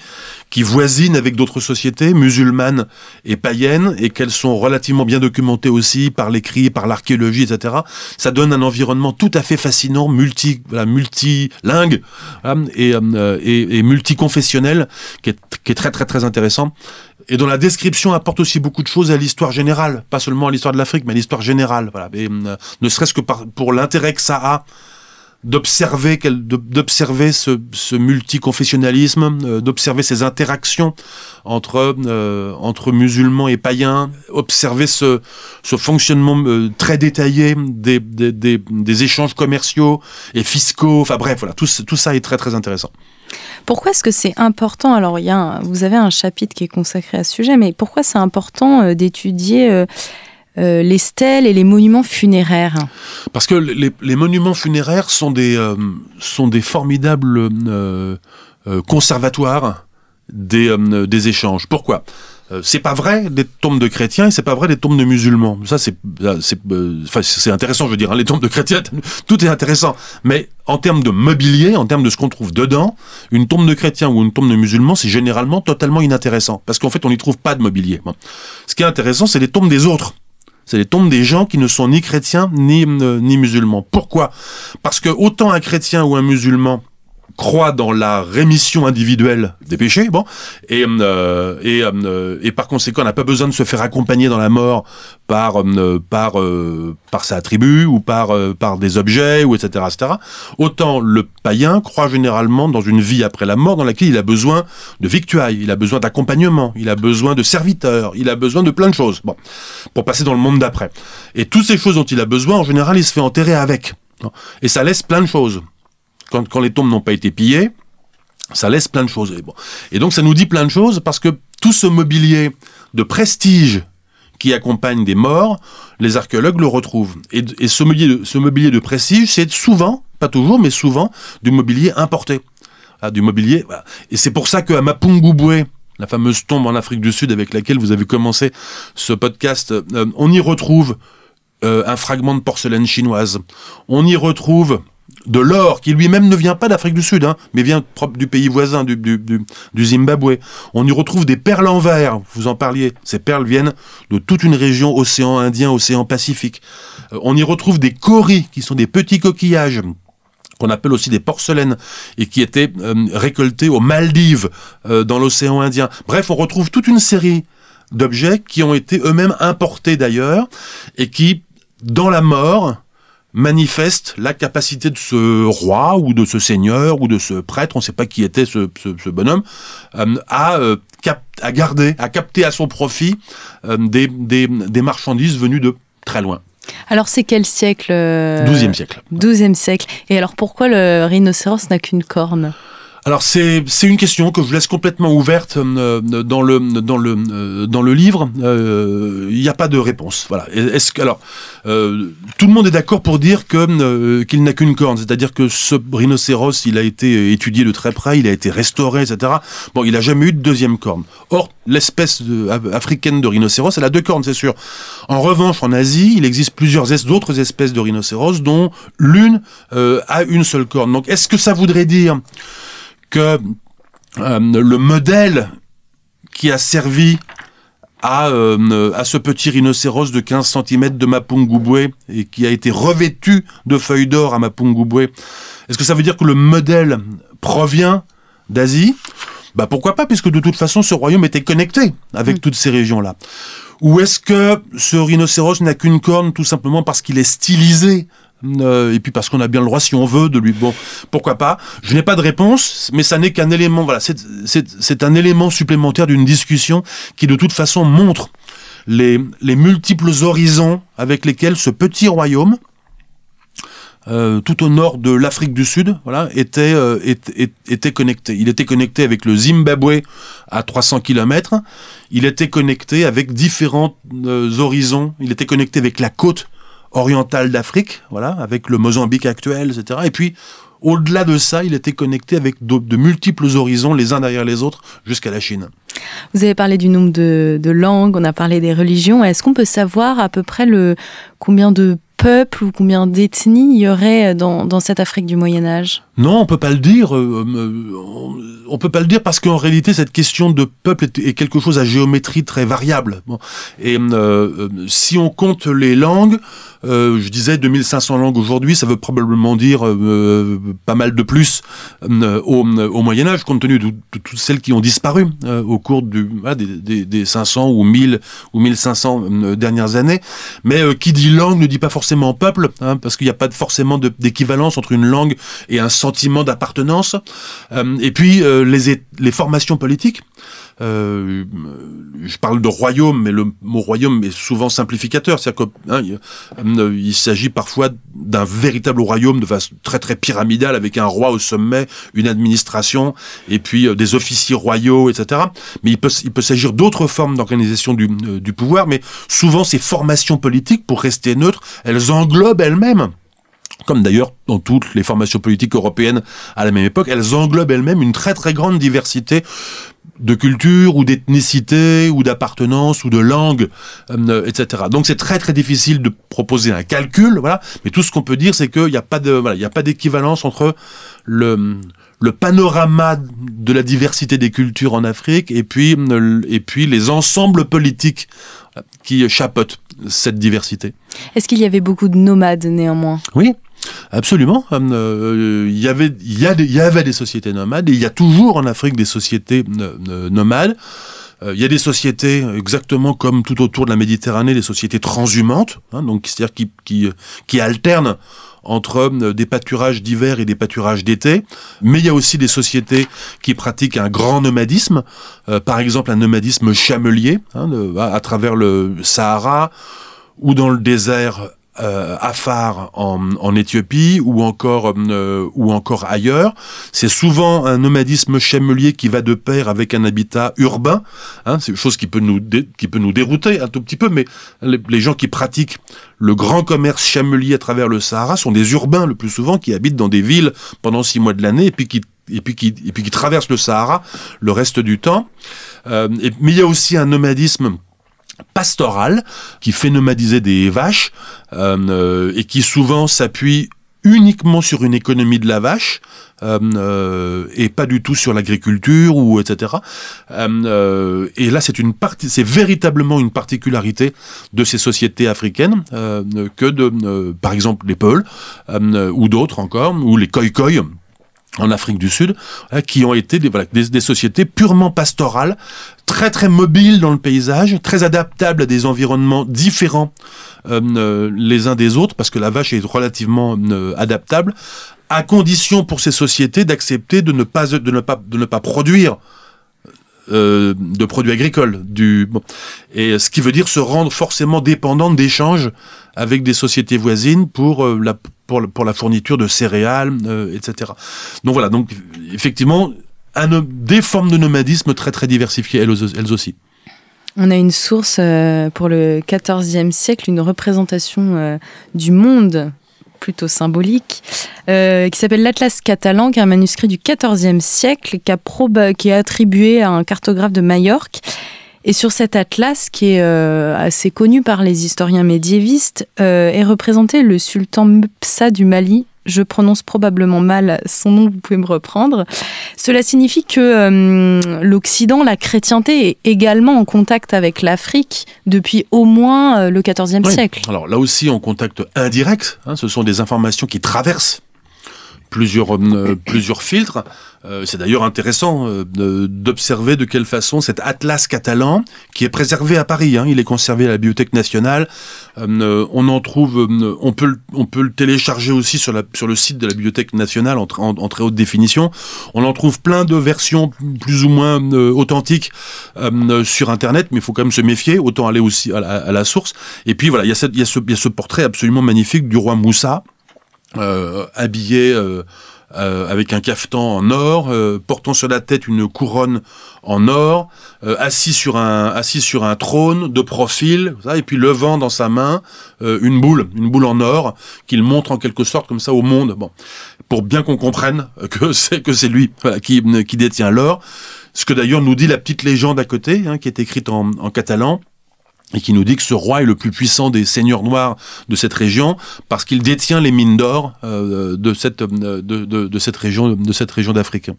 qui voisine avec d'autres sociétés musulmanes et païennes et qu'elles sont relativement bien documentées aussi par l'écrit, par l'archéologie, etc. Ça donne un environnement tout à fait fascinant, multi voilà, multilingue hein, et, euh, et, et multiconfessionnel, qui est, qui est très très très intéressant et dont la description apporte aussi beaucoup de choses à l'histoire générale, pas seulement à l'histoire de l'Afrique, mais à l'histoire générale. Voilà. Euh, ne serait-ce que pour l'intérêt que ça a d'observer d'observer ce, ce multiconfessionnalisme, euh, d'observer ces interactions entre euh, entre musulmans et païens, observer ce, ce fonctionnement très détaillé des, des, des, des, échanges commerciaux et fiscaux. Enfin bref, voilà, tout, tout ça est très très intéressant. Pourquoi est-ce que c'est important? Alors, il vous avez un chapitre qui est consacré à ce sujet, mais pourquoi c'est important euh, d'étudier euh, euh, les stèles et les monuments funéraires? Parce que les, monuments funéraires sont des, formidables conservatoires des, des échanges. Pourquoi? C'est pas vrai des tombes de chrétiens et c'est pas vrai des tombes de musulmans. Ça c'est euh, euh, c'est intéressant, je veux dire. Hein, les tombes de chrétiens, tout est intéressant. Mais en termes de mobilier, en termes de ce qu'on trouve dedans, une tombe de chrétien ou une tombe de musulman, c'est généralement totalement inintéressant parce qu'en fait on n'y trouve pas de mobilier. Ce qui est intéressant, c'est les tombes des autres. C'est les tombes des gens qui ne sont ni chrétiens ni, ni musulmans. Pourquoi? Parce que autant un chrétien ou un musulman croit dans la rémission individuelle des péchés, bon, et euh, et, euh, et par conséquent n'a pas besoin de se faire accompagner dans la mort par euh, par par sa tribu ou par par des objets ou etc etc. Autant le païen croit généralement dans une vie après la mort dans laquelle il a besoin de victuailles, il a besoin d'accompagnement, il a besoin de serviteurs, il a besoin de plein de choses, bon, pour passer dans le monde d'après. Et toutes ces choses dont il a besoin, en général, il se fait enterrer avec. Et ça laisse plein de choses quand, les tombes n'ont pas été pillées, ça laisse plein de choses. Et, donc ça nous dit plein de choses parce que tout ce mobilier de prestige qui accompagne des morts, les archéologues le retrouvent. Et, ce, mobilier, ce mobilier de prestige, c'est souvent, pas toujours, mais souvent, du mobilier importé. Ah, du mobilier. Et c'est pour ça qu'à Mapungubwe, la fameuse tombe en Afrique du Sud avec laquelle vous avez commencé ce podcast, euh, on y retrouve euh, un fragment de porcelaine chinoise. On y retrouve de l'or qui lui-même ne vient pas d'Afrique du Sud, hein, mais vient du pays voisin, du, du, Zimbabwe. On y retrouve des perles en verre, vous en parliez. Ces perles viennent de toute une région océan Indien, océan Pacifique. Euh, on y retrouve des coris, qui sont des petits coquillages qu'on appelle aussi des porcelaines et qui étaient euh, récoltés aux Maldives, euh, dans l'océan Indien. Bref, on retrouve toute une série d'objets qui ont été eux-mêmes importés d'ailleurs et qui, dans la mort, manifeste la capacité de ce roi ou de ce seigneur ou de ce prêtre, on ne sait pas qui était ce, bonhomme, euh, à, euh, à garder, à capter à son profit euh, des, des, marchandises venues de très loin. Alors c'est quel siècle 12e siècle. 12e siècle. Et alors pourquoi le rhinocéros n'a qu'une corne? Alors c'est une question que je laisse complètement ouverte euh, dans le dans le euh, dans le livre. Euh, il n'y a pas de réponse. Voilà. Est-ce alors tout le monde est d'accord pour dire que qu'il n'a qu'une corne, c'est-à-dire que ce rhinocéros il a été étudié de très près, il a été restauré, etc. Bon, il a jamais eu de deuxième corne. Or l'espèce africaine de rhinocéros, elle a deux cornes, c'est sûr. En revanche, en Asie, il existe plusieurs d'autres espèces de rhinocéros dont l'une a une seule corne. Donc est-ce que ça voudrait dire que euh, le modèle qui a servi à, euh, à ce petit rhinocéros de 15 cm de Mapungubwe et qui a été revêtu de feuilles d'or à Mapungubwe, est-ce que ça veut dire que le modèle provient d'Asie? Bah pourquoi pas, puisque de toute façon ce royaume était connecté avec mm. toutes ces régions-là. Ou est-ce que ce rhinocéros n'a qu'une corne tout simplement parce qu'il est stylisé euh, et puis parce qu'on a bien le droit, si on veut, de lui. Bon, pourquoi pas Je n'ai pas de réponse, mais ça n'est qu'un élément. Voilà, c'est un élément supplémentaire d'une discussion qui, de toute façon, montre les, les multiples horizons avec lesquels ce petit royaume, euh, tout au nord de l'Afrique du Sud, voilà, était, euh, était, était, connecté. Il était connecté avec le Zimbabwe à 300 km. Il était connecté avec différents horizons. Il était connecté avec la côte orientale d'Afrique, voilà, avec le Mozambique actuel, etc. Et puis, au-delà de ça, il était connecté avec de, multiples horizons, les uns derrière les autres, jusqu'à la Chine. Vous avez parlé du nombre de, de langues, on a parlé des religions. Est-ce qu'on peut savoir à peu près le combien de peuples ou combien d'ethnies il y aurait dans, cette Afrique du Moyen Âge? Non, on peut pas le dire. Euh, euh, on peut pas le dire parce qu'en réalité, cette question de peuple est, quelque chose à géométrie très variable. Et euh, si on compte les langues, je disais 2500 langues aujourd'hui, ça veut probablement dire pas mal de plus au, Moyen Âge, compte tenu de, toutes celles qui ont disparu au cours des, des, 500 ou 1000 ou 1500 dernières années. Mais qui dit langue ne dit pas forcément peuple, hein, parce qu'il n'y a pas forcément d'équivalence entre une langue et un sentiment d'appartenance. Euh, et puis euh, les formations politiques. Euh, je parle de royaume, mais le mot royaume est souvent simplificateur. C'est-à-dire qu'il hein, il, s'agit parfois d'un véritable royaume de façon très très pyramidale, avec un roi au sommet, une administration, et puis des officiers royaux, etc. Mais il peut, s'agir d'autres formes d'organisation du, du pouvoir, mais souvent ces formations politiques, pour rester neutres, elles englobent elles-mêmes comme d'ailleurs dans toutes les formations politiques européennes à la même époque, elles englobent elles-mêmes une très très grande diversité de culture ou d'ethnicité ou d'appartenance ou de langue, euh, etc. Donc c'est très très difficile de proposer un calcul, voilà. Mais tout ce qu'on peut dire, c'est qu'il n'y a pas de, voilà, il a pas d'équivalence entre le le panorama de la diversité des cultures en Afrique et puis et puis les ensembles politiques qui chapeautent cette diversité. Est-ce qu'il y avait beaucoup de nomades néanmoins? Oui. Absolument. Euh, il, y avait, il, y avait des sociétés nomades et il y a toujours en Afrique des sociétés euh, nomades. Euh, il y a des sociétés exactement comme tout autour de la Méditerranée, des sociétés transhumantes, hein, donc c'est-à-dire qui, qui, qui alternent entre des pâturages d'hiver et des pâturages d'été, mais il y a aussi des sociétés qui pratiquent un grand nomadisme, par exemple un nomadisme chamelier hein, à, travers le Sahara ou dans le désert euh, Afar en, en, Éthiopie ou encore euh, ou encore ailleurs. C'est souvent un nomadisme chamelier qui va de pair avec un habitat urbain. Hein, c'est une chose qui peut nous qui peut nous dérouter un tout petit peu, mais les, gens qui pratiquent le grand commerce chamelier à travers le Sahara sont des urbains le plus souvent qui habitent dans des villes pendant six mois de l'année et puis qui et puis qui et puis qui traversent le Sahara le reste du temps. Euh, mais il y a aussi un nomadisme pastoral qui fait nomadiser des vaches euh, euh, et qui souvent s'appuie uniquement sur une économie de la vache euh, et pas du tout sur l'agriculture ou etc. et là, c'est une partie, c'est véritablement une particularité de ces sociétés africaines que de, par exemple, les Peuls ou d'autres encore, ou les Khoi en Afrique du Sud, qui ont été des, des, sociétés purement pastorales, très très mobiles dans le paysage, très adaptables à des environnements différents euh, les uns des autres, parce que la vache est relativement adaptable, à condition pour ces sociétés d'accepter de ne pas de ne pas de ne pas produire euh, de produits agricoles. Du, Et ce qui veut dire se rendre forcément dépendant d'échanges avec des sociétés voisines pour, euh, la, pour, la fourniture de céréales, euh, etc. Donc voilà, donc effectivement, des formes de nomadisme très très diversifiées elles, elles aussi. On a une source pour le XIVe siècle, une représentation du monde plutôt symbolique, euh, qui s'appelle l'Atlas catalan, qui est un manuscrit du XIVe siècle, qui, a est attribué à un cartographe de Majorque. Et sur cet atlas, qui est euh, assez connu par les historiens médiévistes, euh, est représenté le sultan Mpsa du Mali, je prononce probablement mal son nom, vous pouvez me reprendre. Cela signifie que euh, l'Occident, la chrétienté, est également en contact avec l'Afrique depuis au moins euh, le XIVe siècle. Alors là aussi, en contact indirect, hein, ce sont des informations qui traversent plusieurs, euh, plusieurs filtres. Euh, c'est d'ailleurs intéressant euh, d'observer de quelle façon cet atlas catalan, qui est préservé à Paris, hein, il est conservé à la Bibliothèque nationale, on en trouve, on, peut, on peut le télécharger aussi sur, la, sur le site de la Bibliothèque nationale en, très haute définition. On en trouve plein de versions plus ou moins authentiques sur Internet, mais il faut quand même se méfier, autant aller aussi à la, source. Et puis voilà, il y, a il, y a ce, il y a ce portrait absolument magnifique du roi Moussa, euh, habillé euh, euh, avec un cafetan en or, portant sur la tête une couronne en or, assis sur un assis sur un trône de profil, ça, et puis levant dans sa main une boule, une boule en or qu'il montre en quelque sorte comme ça au monde. Bon, pour bien qu'on comprenne que c'est que c'est lui qui qui détient l'or. Ce que d'ailleurs nous dit la petite légende à côté, hein, qui est écrite en, en catalan et qui nous dit que ce roi est le plus puissant des seigneurs noirs de cette région parce qu'il détient les mines d'or euh, de, cette, de, de, cette région de cette région d'Afrique.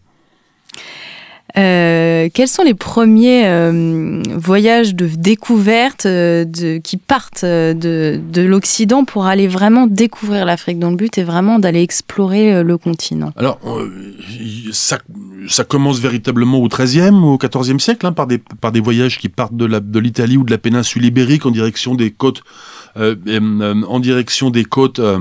Euh, quels sont les premiers euh, voyages de découverte euh, de, qui partent de, de l'Occident pour aller vraiment découvrir l'Afrique dont le but est vraiment d'aller explorer le continent? Alors, ça, commence véritablement au XIIIe ou au XIVe siècle, hein, par, des, par des voyages qui partent de l'Italie ou de la péninsule ibérique en direction des côtes, en direction des côtes euh,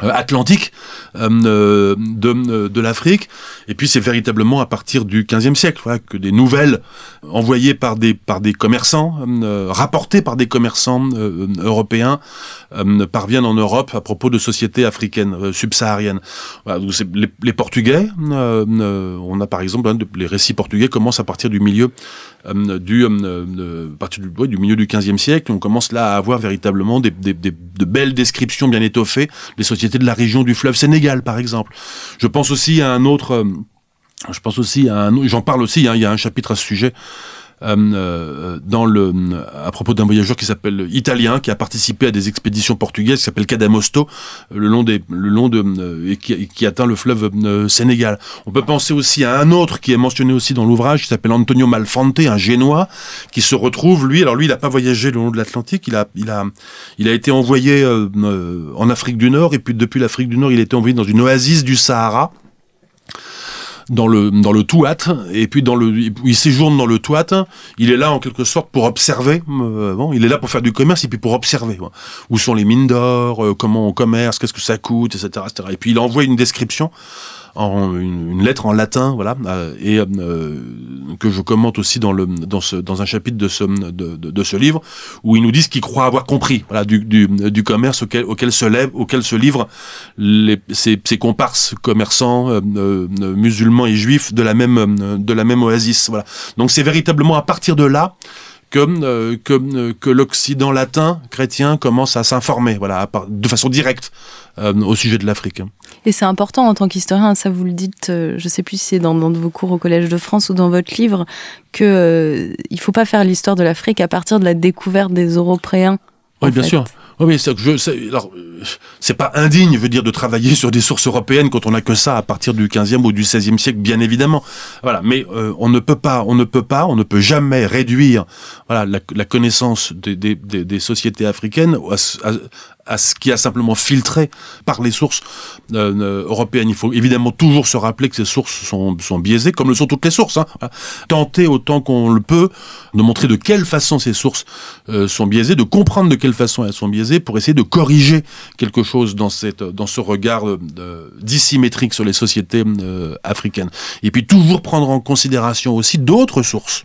atlantique euh, euh, de, l'Afrique. Et puis c'est véritablement à partir du XVe siècle voilà, que des nouvelles envoyées par des, par des commerçants, rapportées par des commerçants européens, parviennent en Europe à propos de sociétés africaines subsahariennes. Les, les, Portugais, on a par exemple, hein, les récits portugais commencent à partir du milieu du, partir du, du milieu du XVe siècle. On commence là à avoir véritablement des, des, des, de belles descriptions bien étoffées des sociétés de la région du fleuve Sénégal, par exemple. Je pense aussi à un autre. Euh, je pense aussi à un. J'en parle aussi. Hein, il y a un chapitre à ce sujet. Euh, euh, dans le, à propos d'un voyageur qui s'appelle italien, qui a participé à des expéditions portugaises, qui s'appelle Cadamosto, le long des, le long de, et qui, qui, atteint le fleuve Sénégal. On peut penser aussi à un autre qui est mentionné aussi dans l'ouvrage, qui s'appelle Antonio Malfante, un génois, qui se retrouve, lui, alors lui, il n'a pas voyagé le long de l'Atlantique, il a, il a, il a été envoyé en Afrique du Nord, et puis depuis l'Afrique du Nord, il a été envoyé dans une oasis du Sahara dans le dans le Touat et puis dans le il séjourne dans le Touat il est là en quelque sorte pour observer euh, bon, il est là pour faire du commerce et puis pour observer où sont les mines d'or euh, comment on commerce qu'est-ce que ça coûte etc., etc et puis il envoie une description en une, lettre en latin, voilà, euh, et euh, que je commente aussi dans le dans ce dans un chapitre de ce de, de, ce livre où ils nous disent qu'ils croient avoir compris, voilà, du, du, du commerce auquel auquel se lève, auquel se livrent les, ces, ces comparses commerçants euh, musulmans et juifs de la même de la même oasis, voilà. Donc c'est véritablement à partir de là que, que, que l'Occident latin chrétien commence à s'informer, voilà, de façon directe au sujet de l'Afrique. Et c'est important en tant qu'historien, ça vous le dites, euh, je ne sais plus si c'est dans, dans, vos cours au Collège de France ou dans votre livre, que euh, il faut pas faire l'histoire de l'Afrique à partir de la découverte des Européens Oui, bien sûr. Oui, c'est je, c'est pas indigne, veut dire, de travailler sur des sources européennes quand on n'a que ça à partir du 15e ou du 16e siècle, bien évidemment. Voilà, mais euh, on ne peut pas, on ne peut pas, on ne peut jamais réduire voilà la, connaissance des, des, des, sociétés africaines à, à ce qui a simplement filtré par les sources euh, euh, européennes. Il faut évidemment toujours se rappeler que ces sources sont, sont biaisées, comme le sont toutes les sources. Hein. Tenter autant qu'on le peut de montrer de quelle façon ces sources euh, sont biaisées, de comprendre de quelle façon elles sont biaisées, pour essayer de corriger quelque chose dans, cette, dans ce regard dissymétrique sur les sociétés africaines. Et puis toujours prendre en considération aussi d'autres sources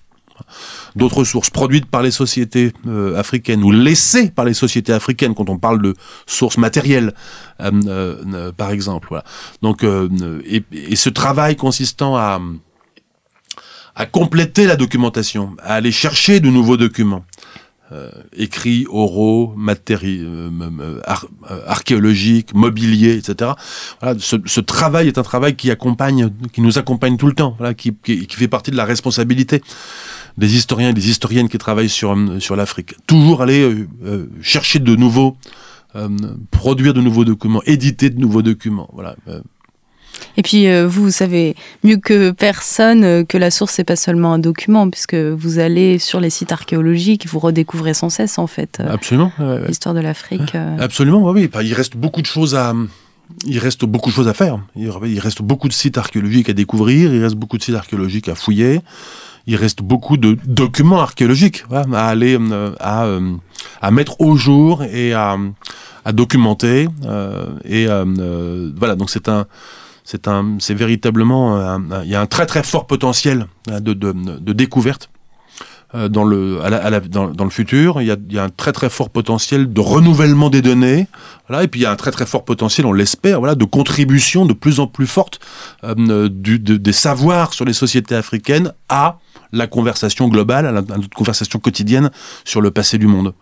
d'autres sources produites par les sociétés euh, africaines ou laissées par les sociétés africaines quand on parle de sources matérielles, euh, euh, par exemple. Donc, et, ce travail consistant à à compléter la documentation, à aller chercher de nouveaux documents. Écrits, oraux, archéologiques, mobiliers, etc. Voilà, ce, travail est un travail qui accompagne, qui nous accompagne tout le temps, qui fait partie de la responsabilité des historiens et des historiennes qui travaillent sur, euh, sur l'Afrique. Toujours aller euh, euh, chercher de nouveaux, produire de nouveaux documents, éditer de nouveaux documents. Voilà. Et puis, vous, savez mieux que personne que la source, n'est pas seulement un document, puisque vous allez sur les sites archéologiques, vous redécouvrez sans cesse, en fait, Absolument, l'histoire de l'Afrique. Absolument, oui. Il reste beaucoup de choses à, il reste beaucoup de choses à faire. Il reste beaucoup de sites archéologiques à découvrir, il reste beaucoup de sites archéologiques à fouiller il reste beaucoup de documents archéologiques à aller euh, à, euh, à mettre au jour et à, documenter euh, et voilà donc c'est un c'est un c'est véritablement il y a un très très fort potentiel de, de, de découverte dans le, à la, dans, dans, le futur. Il y, a, il y, a, un très très fort potentiel de renouvellement des données. Voilà, et puis il y a un très très fort potentiel, on l'espère, voilà, de contribution de plus en plus forte euh, du, de, des savoirs sur les sociétés africaines à la conversation globale, à la, conversation quotidienne sur le passé du monde.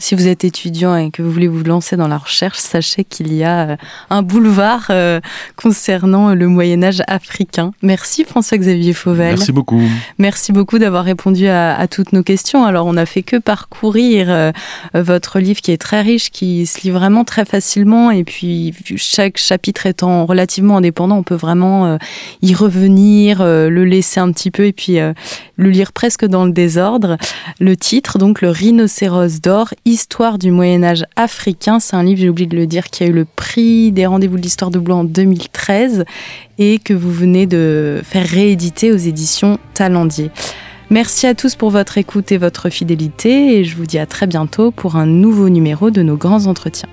Si vous êtes étudiant et que vous voulez vous lancer dans la recherche, sachez qu'il y a euh, un boulevard euh, concernant le Moyen Âge africain. Merci François-Xavier Fauvel. Merci beaucoup. Merci beaucoup d'avoir répondu à, à, toutes nos questions. Alors on n'a fait que parcourir euh, votre livre qui est très riche, qui se lit vraiment très facilement et puis chaque chapitre étant relativement indépendant, on peut vraiment y revenir, le laisser un petit peu et puis le lire presque dans le désordre. Le titre, donc le rhinocéros d'or, Histoire du Moyen Âge africain. C'est un livre, j'ai oublié de le dire, qui a eu le prix des rendez-vous de l'histoire de Blois en 2013 et que vous venez de faire rééditer aux éditions Talendier. Merci à tous pour votre écoute et votre fidélité et je vous dis à très bientôt pour un nouveau numéro de nos grands entretiens.